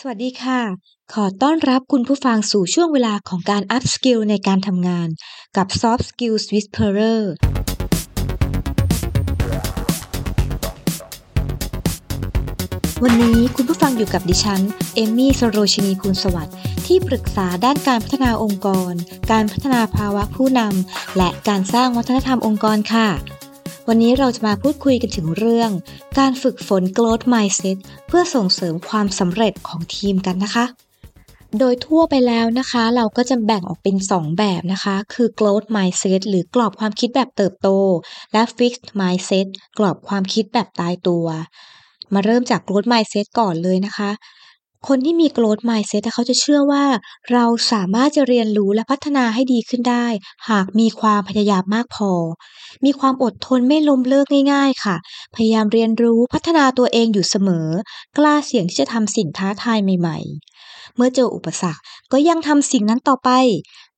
สวัสดีค่ะ ขอต้อนรับคุณผู้ฟังสู่ช่วงเวลาของการ Up Skill ในการทำงานกับ Soft Skills Whisperer วันนี้คุณผู้ฟังอยู่กับดิฉัน เอมมี่สโรชินีภูลสวัสดิ์ที่ปรึกษาด้านการพัฒนาองค์กร การพัฒนาภาวะผู้นำและการสร้างวัฒนธรรมองค์กรค่ะ วันนี้เราจะมาพูดคุยกันถึงเรื่อง การฝึกฝน growth mindset เพื่อส่งเสริมความสำเร็จของทีมกันนะคะ โดยทั่วไปแล้วนะคะ เราก็จะแบ่งออกเป็น 2 แบบนะคะ คือ growth mindset หรือกรอบความคิดแบบเติบโต และ fixed mindset กรอบความคิดแบบตายตัว มาเริ่มจาก growth mindset ก่อนเลยนะคะ คนที่มี growth mindset เขาจะเชื่อว่าเราสามารถจะเรียนรู้และพัฒนาให้ดีขึ้นได้ หากมีความพยายามมากพอ มีความอดทนไม่ล้มเลิกง่าย ๆ ค่ะ พยายามเรียนรู้พัฒนาตัวเองอยู่เสมอ กล้าเสี่ยงที่จะทำสิ่งท้าทายใหม่ ๆ เมื่อเจออุปสรรคก็ยังทำสิ่งนั้นต่อไป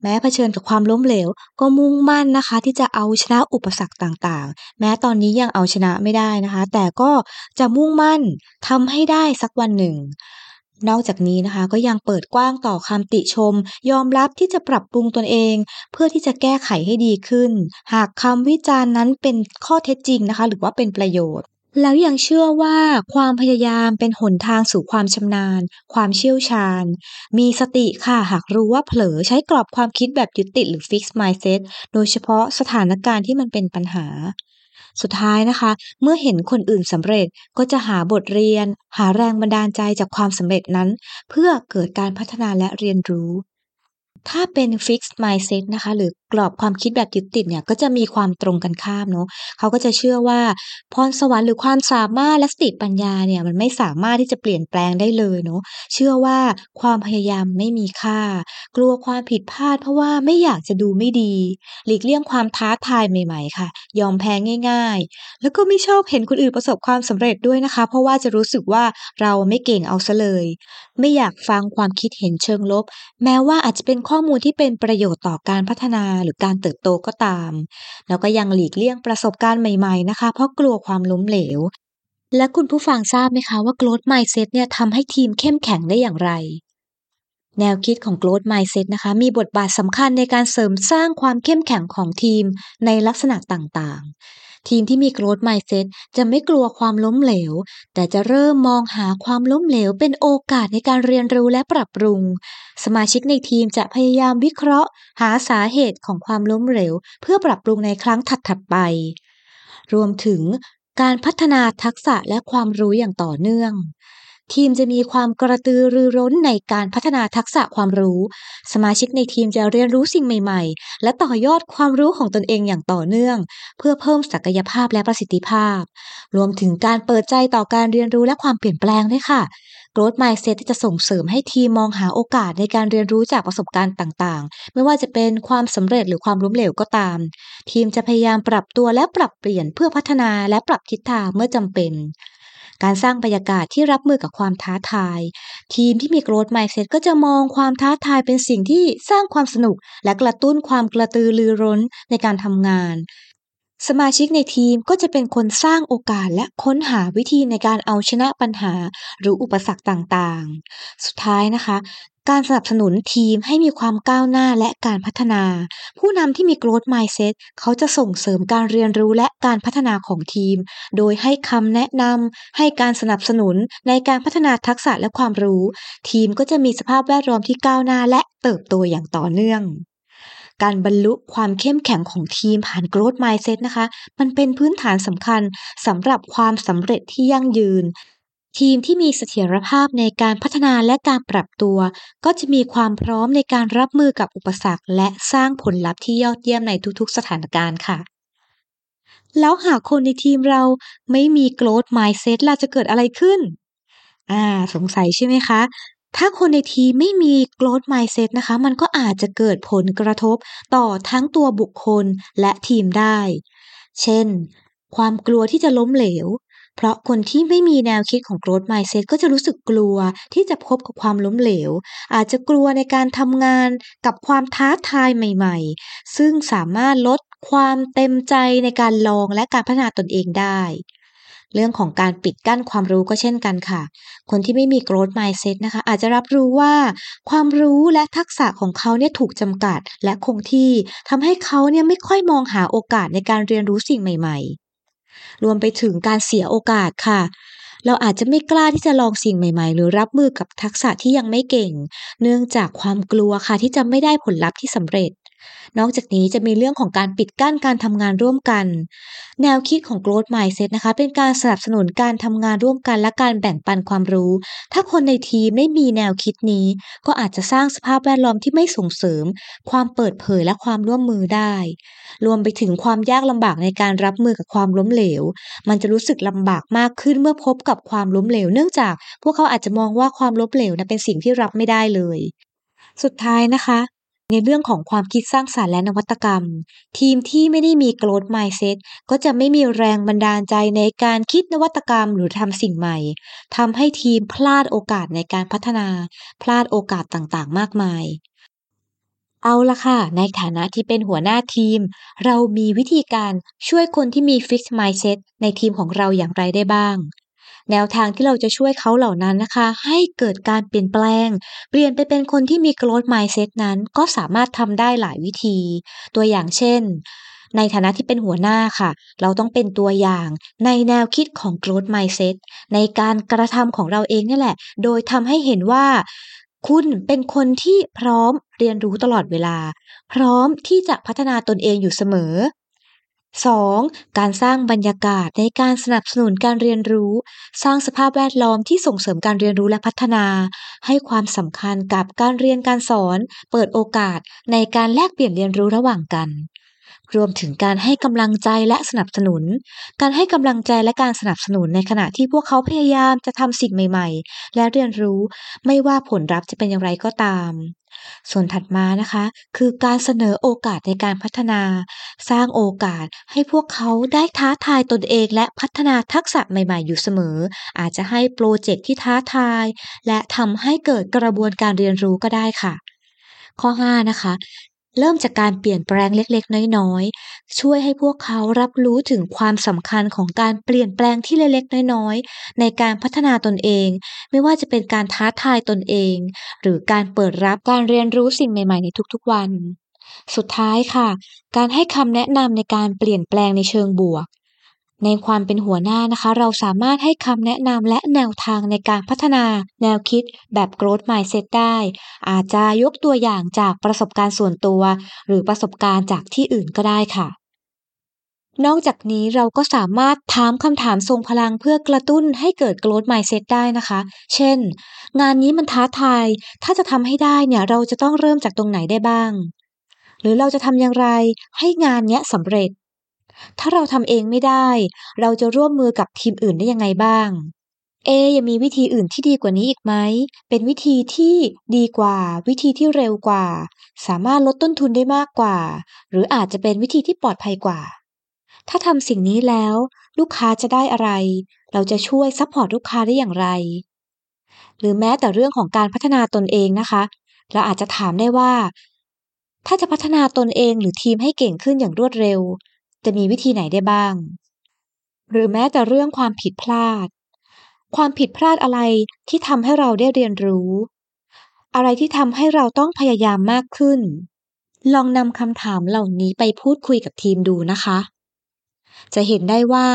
แม้เผชิญกับความล้มเหลว ก็มุ่งมั่นนะคะ ที่จะเอาชนะอุปสรรคต่างๆ แม้ตอนนี้ยังเอาชนะไม่ได้นะคะ แต่ก็จะมุ่งมั่นทำให้ได้สักวันหนึ่ง นอกจากนี้นะคะก็ยังเปิดกว้างต่อคำติชม ยอมรับที่จะปรับปรุงตนเอง เพื่อที่จะแก้ไขให้ดีขึ้น หากคำวิจารณ์นั้นเป็นข้อเท็จจริงนะคะ หรือว่าเป็นประโยชน์ แล้วยังเชื่อว่าความพยายามเป็นหนทางสู่ความชำนาญ ความเชี่ยวชาญ มีสติค่ะหากรู้ว่าเผลอใช้กรอบความคิดแบบยึดติดหรือ fixed mindset โดยเฉพาะสถานการณ์ที่มันเป็นปัญหา สุดท้ายนะคะ เมื่อเห็นคนอื่นสำเร็จก็จะหาบทเรียน หาแรงบันดาลใจจากความสำเร็จนั้น เพื่อเกิดการพัฒนาและเรียนรู้ ถ้าเป็น fixed mindset นะคะ หรือกรอบความคิดแบบยึดติดเนี่ยก็จะมีความตรงกันข้ามเนาะเขาก็จะเชื่อว่าพรสวรรค์หรือความสามารถและสติปัญญาเนี่ยมันไม่สามารถที่จะเปลี่ยนแปลงได้เลยเนาะเชื่อว่าความพยายามไม่มีค่า กลัวความผิดพลาด เพราะว่าไม่อยากจะดูไม่ดี หลีกเลี่ยงความท้าทายใหม่ๆ ค่ะ ยอมแพ้ง่าย ๆ แล้วก็ไม่ชอบเห็นคนอื่นประสบความสำเร็จด้วยนะคะ เพราะว่าจะรู้สึกว่าเราไม่เก่งเอาซะเลย ไม่อยากฟังความคิดเห็นเชิงลบ แม้ว่าอาจจะเป็นข้อมูลที่เป็นประโยชน์ต่อการพัฒนาหรือการเติบโตก็ตาม แล้วก็ยังหลีกเลี่ยงประสบการณ์ใหม่ๆนะคะ เพราะกลัวความล้มเหลว และคุณผู้ฟังทราบไหมคะว่า growth mindset เนี่ยทำให้ทีมเข้มแข็งได้อย่างไร แนวคิดของ growth mindset นะคะ มีบทบาทสำคัญในการเสริมสร้างความเข้มแข็งของทีมในลักษณะต่างๆ ทีมที่มีโกรธไมเซ็ตจะไม่กลัวความล้มเหลว แต่จะเริ่มมองหาความล้มเหลวเป็นโอกาสในการเรียนรู้และปรับปรุง สมาชิกในทีมจะพยายามวิเคราะห์ หาสาเหตุของความล้มเหลว เพื่อปรับปรุงในครั้งถัดๆไป รวมถึงการพัฒนาทักษะและความรู้อย่างต่อเนื่อง ทีมจะมีความกระตือรือร้นในการพัฒนาทักษะความรู้ สมาชิกในทีมจะเรียนรู้สิ่งใหม่ๆ และต่อยอดความรู้ของตนเองอย่างต่อเนื่อง เพื่อเพิ่มศักยภาพและประสิทธิภาพ รวมถึงการเปิดใจต่อการเรียนรู้และความเปลี่ยนแปลงด้วยค่ะ growth mindset ที่จะส่งเสริมให้ทีมมองหาโอกาสในการเรียนรู้จากประสบการณ์ต่างๆ ไม่ว่าจะเป็นความสำเร็จหรือความล้มเหลวก็ตาม ทีมจะพยายามปรับตัวและปรับเปลี่ยนเพื่อพัฒนาและปรับทิศทางเมื่อจำเป็น การสร้างบรรยากาศที่รับมือกับความท้าทาย ทีมที่มี growth mindset ก็จะมองความท้าทายเป็นสิ่งที่สร้างความสนุก และกระตุ้นความกระตือรือร้นในการทำงาน สมาชิกในทีมก็จะเป็นคนสร้างโอกาสและค้นหาวิธีในการเอาชนะปัญหาหรืออุปสรรคต่างๆ สุดท้ายนะคะ การสนับสนุนทีมให้มีความก้าวหน้าและการพัฒนา ผู้นำที่มี growth mindset เขาจะส่งเสริมการเรียนรู้และการพัฒนาของทีม โดยให้คำแนะนำให้การสนับสนุนในการพัฒนาทักษะและความรู้ ทีมก็จะมีสภาพแวดล้อมที่ก้าวหน้าและเติบโตอย่างต่อเนื่อง การบรรลุความเข้มแข็งของทีมผ่าน growth mindset นะคะ มันเป็นพื้นฐานสำคัญสำหรับความสำเร็จที่ยั่งยืน ทีมที่มีเสถียรภาพในการพัฒนาและการปรับตัว ก็จะมีความพร้อมในการรับมือกับอุปสรรค และสร้างผลลัพธ์ที่ยอดเยี่ยมในทุกๆ สถานการณ์ค่ะแล้วหากคนในทีมเราไม่มี growth mindset ล่ะจะเกิดอะไรขึ้น อ่า สงสัยใช่ไหมคะ ถ้าคนในทีมไม่มี growth mindset นะคะ มันก็อาจจะเกิดผลกระทบต่อทั้งตัวบุคคลและทีมได้ เช่น ความกลัวที่จะล้มเหลว เพราะคนที่ไม่มีแนวคิดของ growth mindset ก็จะรู้สึกกลัวที่จะพบกับความล้มเหลว อาจจะกลัวในการทำงานกับความท้าทายใหม่ ๆ ซึ่งสามารถลดความเต็มใจในการลองและการพัฒนาตนเองได้ เรื่องของการปิดกั้นความรู้ก็เช่นกันค่ะ คนที่ไม่มี growth mindset นะคะ อาจจะรับรู้ว่าความรู้และทักษะของเขาเนี่ยถูกจำกัดและคงที่ทำให้เขาเนี่ยไม่ค่อยมองหาโอกาสในการเรียนรู้สิ่งใหม่ ๆ รวมไปถึงการเสียโอกาสค่ะเราอาจจะไม่กล้าที่จะลองสิ่งใหม่ ๆ หรือรับมือกับทักษะที่ยังไม่เก่ง เนื่องจากความกลัวค่ะที่จะไม่ได้ผลลัพธ์ที่สำเร็จ นอกจากนี้จะมีเรื่องของการปิดกั้นการทำงานร่วมกัน แนวคิดของ growth mindset นะคะ เป็นการสนับสนุนการทำงานร่วมกันและการแบ่งปันความรู้ ถ้าคนในทีมไม่มีแนวคิดนี้ ก็อาจจะสร้างสภาพแวดล้อมที่ไม่ส่งเสริม ความเปิดเผยและความร่วมมือได้ รวมไปถึงความยากลำบากในการรับมือกับความล้มเหลว มันจะรู้สึกลำบากมากขึ้นเมื่อพบกับความล้มเหลว เนื่องจาก พวกเขาอาจจะมองว่าความล้มเหลวนะเป็นสิ่งที่รับไม่ได้เลย สุดท้ายนะคะ ในเรื่องของความคิดสร้างสารรค์และนวัตกรรม ทีมที่ไม่ได้มี growth mindset ก็จะไม่มีแรงบันดาลใจในการคิดนวัตกรรมหรือทำสิ่งใหม่ทำให้ทีมพลาดโอกาสในการพัฒนา พลาดโอกาสต่างๆ มากมาย เอาละค่ะ ในฐานะที่เป็นหัวหน้าทีม เรามีวิธีการช่วยคนที่มี fixed mindset ในทีมของเราอย่างไรได้บ้าง แนวทางที่เราจะช่วยเขาเหล่านั้นนะคะ ให้เกิดการเปลี่ยนแปลง เปลี่ยนไปเป็นคนที่มี growth mindset นั้นก็สามารถทำได้หลายวิธี ตัวอย่างเช่นในฐานะที่เป็นหัวหน้าค่ะ เราต้องเป็นตัวอย่างในแนวคิดของ growth mindset ในการกระทำของเราเองนี่แหละ โดยทำให้เห็นว่า คุณเป็นคนที่พร้อมเรียนรู้ตลอดเวลา พร้อมที่จะพัฒนาตนเองอยู่เสมอ 2. การสร้างบรรยากาศในการสนับสนุนการเรียนรู้ สร้างสภาพแวดล้อมที่ส่งเสริมการเรียนรู้และพัฒนา ให้ความสำคัญกับการเรียนการสอน เปิดโอกาสในการแลกเปลี่ยนเรียนรู้ระหว่างกัน รวมถึงการให้กำลังใจและสนับสนุน การให้กำลังใจและการสนับสนุนในขณะที่พวกเขาพยายามจะทำสิ่งใหม่ ๆ และเรียนรู้ไม่ว่าผลลัพธ์จะเป็นอย่างไรก็ตาม ส่วนถัดมานะคะ คือการเสนอโอกาสในการพัฒนา สร้างโอกาสให้พวกเขาได้ท้าทายตนเองและพัฒนาทักษะใหม่ ๆ อยู่เสมอ อาจจะให้โปรเจกต์ที่ท้าทาย และทำให้เกิดกระบวนการเรียนรู้ก็ได้ค่ะข้อ 5 นะคะ เริ่มจากการเปลี่ยนแปลงเล็กๆ น้อยๆ ช่วยให้พวกเขารับรู้ถึงความสำคัญของการเปลี่ยนแปลงที่เล็กๆ น้อยๆ ในการพัฒนาตนเอง ไม่ว่าจะเป็นการท้าทายตนเอง หรือการเปิดรับการเรียนรู้สิ่งใหม่ๆ ในทุกๆ วัน สุดท้ายค่ะ การให้คำแนะนำในการเปลี่ยนแปลงในเชิงบวก ในความเป็นหัวหน้านะคะ เราสามารถให้คำแนะนำและแนวทางในการพัฒนาแนวคิดแบบ growth mindset ได้ อาจจะยกตัวอย่างจากประสบการณ์ส่วนตัว หรือประสบการณ์จากที่อื่นก็ได้ค่ะนอกจากนี้เราก็สามารถถามคำถามทรงพลังเพื่อกระตุ้นให้เกิด growth mindset ได้นะคะ เช่น งานนี้มันท้าทาย ถ้าจะทำให้ได้เนี่ยเราจะต้องเริ่มจากตรงไหนได้บ้าง หรือเราจะทำอย่างไรให้งานเนี้ยสำเร็จ ถ้าเราทำเองไม่ได้ เราจะร่วมมือกับทีมอื่นได้ยังไงบ้าง เอยังมีวิธีอื่นที่ดีกว่านี้อีกไหม เป็นวิธีที่ดีกว่า วิธีที่เร็วกว่า สามารถลดต้นทุนได้มากกว่า หรืออาจจะเป็นวิธีที่ปลอดภัยกว่า ถ้าทำสิ่งนี้แล้ว ลูกค้าจะได้อะไร เราจะช่วย support ลูกค้าได้อย่างไร หรือแม้แต่เรื่องของการพัฒนาตนเองนะคะ เราอาจจะถามได้ว่าถ้าจะพัฒนาตนเองหรือทีมให้เก่งขึ้นอย่างรวดเร็ว จะมีวิธีไหนได้บ้าง หรือแม้แต่เรื่องความผิดพลาด ความผิดพลาดอะไรที่ทำให้เราได้เรียนรู้ อะไรที่ทำให้เราต้องพยายามมากขึ้น ลองนำคำถามเหล่านี้ไปพูดคุยกับทีมดูนะคะ จะเห็นได้ว่า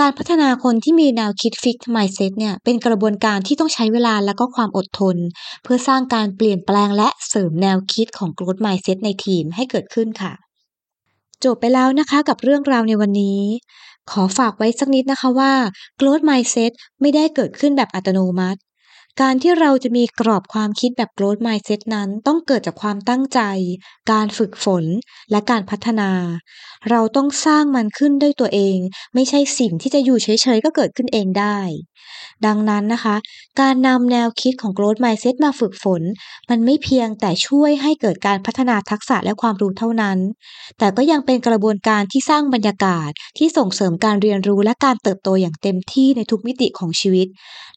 การพัฒนาคนที่มีแนวคิดฟิกไมเซ็ตเนี่ยเป็นกระบวนการที่ต้องใช้เวลาและก็ความอดทน เพื่อสร้างการเปลี่ยนแปลงและเสริมแนวคิดของ growth mindset ในทีมให้เกิดขึ้นค่ะ จบไปแล้วนะคะกับเรื่องราวในวันนี้ ขอฝากไว้สักนิดนะคะว่า growth mindset ไม่ได้เกิดขึ้นแบบอัตโนมัติ การที่เราจะมีกรอบความคิดแบบ growth mindset นั้นต้องเกิดจากความตั้งใจ การฝึกฝน และการพัฒนา เราต้องสร้างมันขึ้นด้วยตัวเอง ไม่ใช่สิ่งที่จะอยู่เฉยๆก็เกิดขึ้นเองได้ ดังนั้นนะคะ การนำแนวคิดของ growth mindset มาฝึกฝน มันไม่เพียงแต่ช่วยให้เกิดการพัฒนาทักษะและความรู้เท่านั้น แต่ก็ยังเป็นกระบวนการที่สร้างบรรยากาศที่ส่งเสริมการเรียนรู้และการเติบโตอย่างเต็มที่ในทุกมิติของชีวิต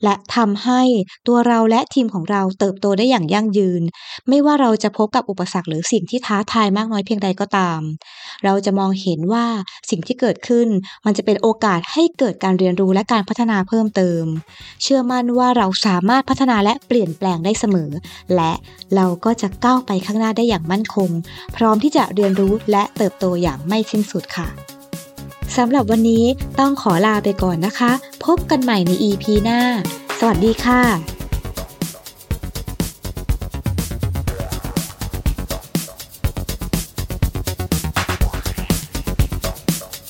และทำให้ตัวเราและทีมของเราเติบโตได้อย่างยั่งยืน ไม่ว่าเราจะพบกับอุปสรรคหรือสิ่งที่ท้าทายมากน้อยเพียงใดก็ตาม เราจะมองเห็นว่าสิ่งที่เกิดขึ้น มันจะเป็นโอกาสให้เกิดการเรียนรู้และการพัฒนาเพิ่มเติมม เชื่อมั่นว่าเราสามารถพัฒนาและเปลี่ยนแปลงได้เสมอ และเราก็จะก้าวไปข้างหน้าได้อย่างมั่นคง พร้อมที่จะเรียนรู้และเติบโตอย่างไม่สิ้นสุดค่ะสำหรับวันนี้ต้องขอลาไปก่อนนะคะ พบกันใหม่ใน EP หน้า สวัสดีค่ะ